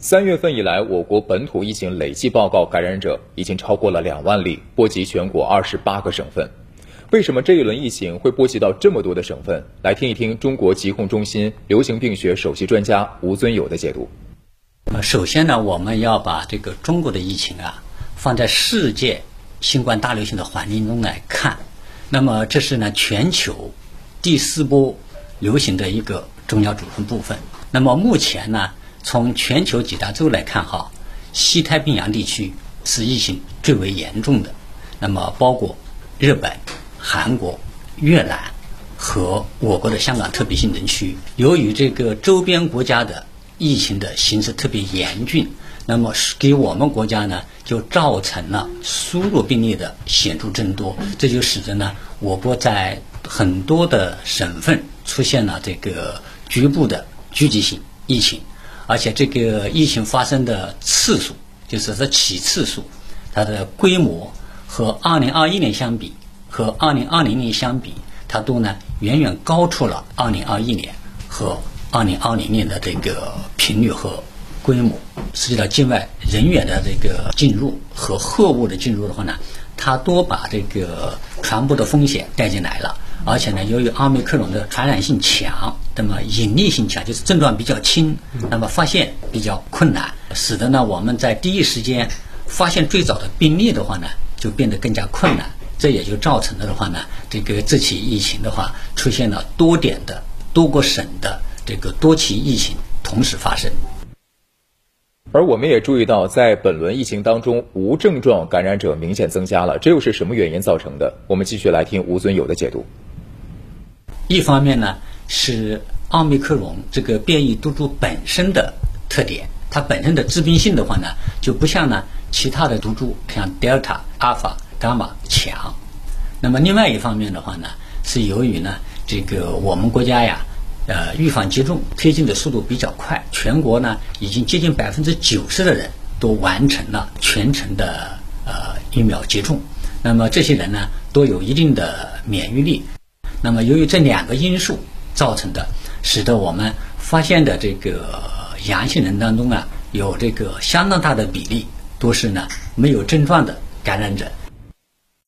三月份以来，我国本土疫情累计报告感染者已经超过了两万例，波及全国二十八个省份。为什么这一轮疫情会波及到这么多的省份？来听一听中国疾控中心流行病学首席专家吴尊友的解读。呃，首先呢，我们要把这个中国的疫情啊，放在世界新冠大流行的环境中来看。那么，这是呢全球第四波流行的一个重要组成部分。那么目前呢？从全球几大洲来看，哈，西太平洋地区是疫情最为严重的。那么，包括日本、韩国、越南和我国的香港特别行政区，由于这个周边国家的疫情的形势特别严峻，那么给我们国家呢，就造成了输入病例的显著增多。这就使得呢，我国在很多的省份出现了这个局部的聚集性疫情。而且这个疫情发生的次数，就是说起次数，它的规模和二零二一年相比，和二零二零年相比，它都呢远远高出了二零二一年和二零二零年的这个频率和规模。涉及到境外人员的这个进入和货物的进入的话呢，它都把这个传播的风险带进来了。而且呢，由于奥密克戎的传染性强，那么隐匿性强，就是症状比较轻，那么发现比较困难，使得呢我们在第一时间发现最早的病例的话呢，就变得更加困难。这也就造成了的话呢，这个这起疫情的话出现了多点的多个省的这个多起疫情同时发生。而我们也注意到，在本轮疫情当中，无症状感染者明显增加了，这又是什么原因造成的？我们继续来听吴尊友的解读。一方面呢，是奥密克戎这个变异毒株本身的特点，它本身的致病性的话呢，就不像呢其他的毒株，像德尔塔、阿尔法、伽马强。那么另外一方面的话呢，是由于呢这个我们国家呀，呃，预防接种推进的速度比较快，全国呢已经接近百分之九十的人都完成了全程的呃疫苗接种。那么这些人呢，都有一定的免疫力。那么，由于这两个因素造成的，使得我们发现的这个阳性人当中啊，有这个相当大的比例都是呢没有症状的感染者，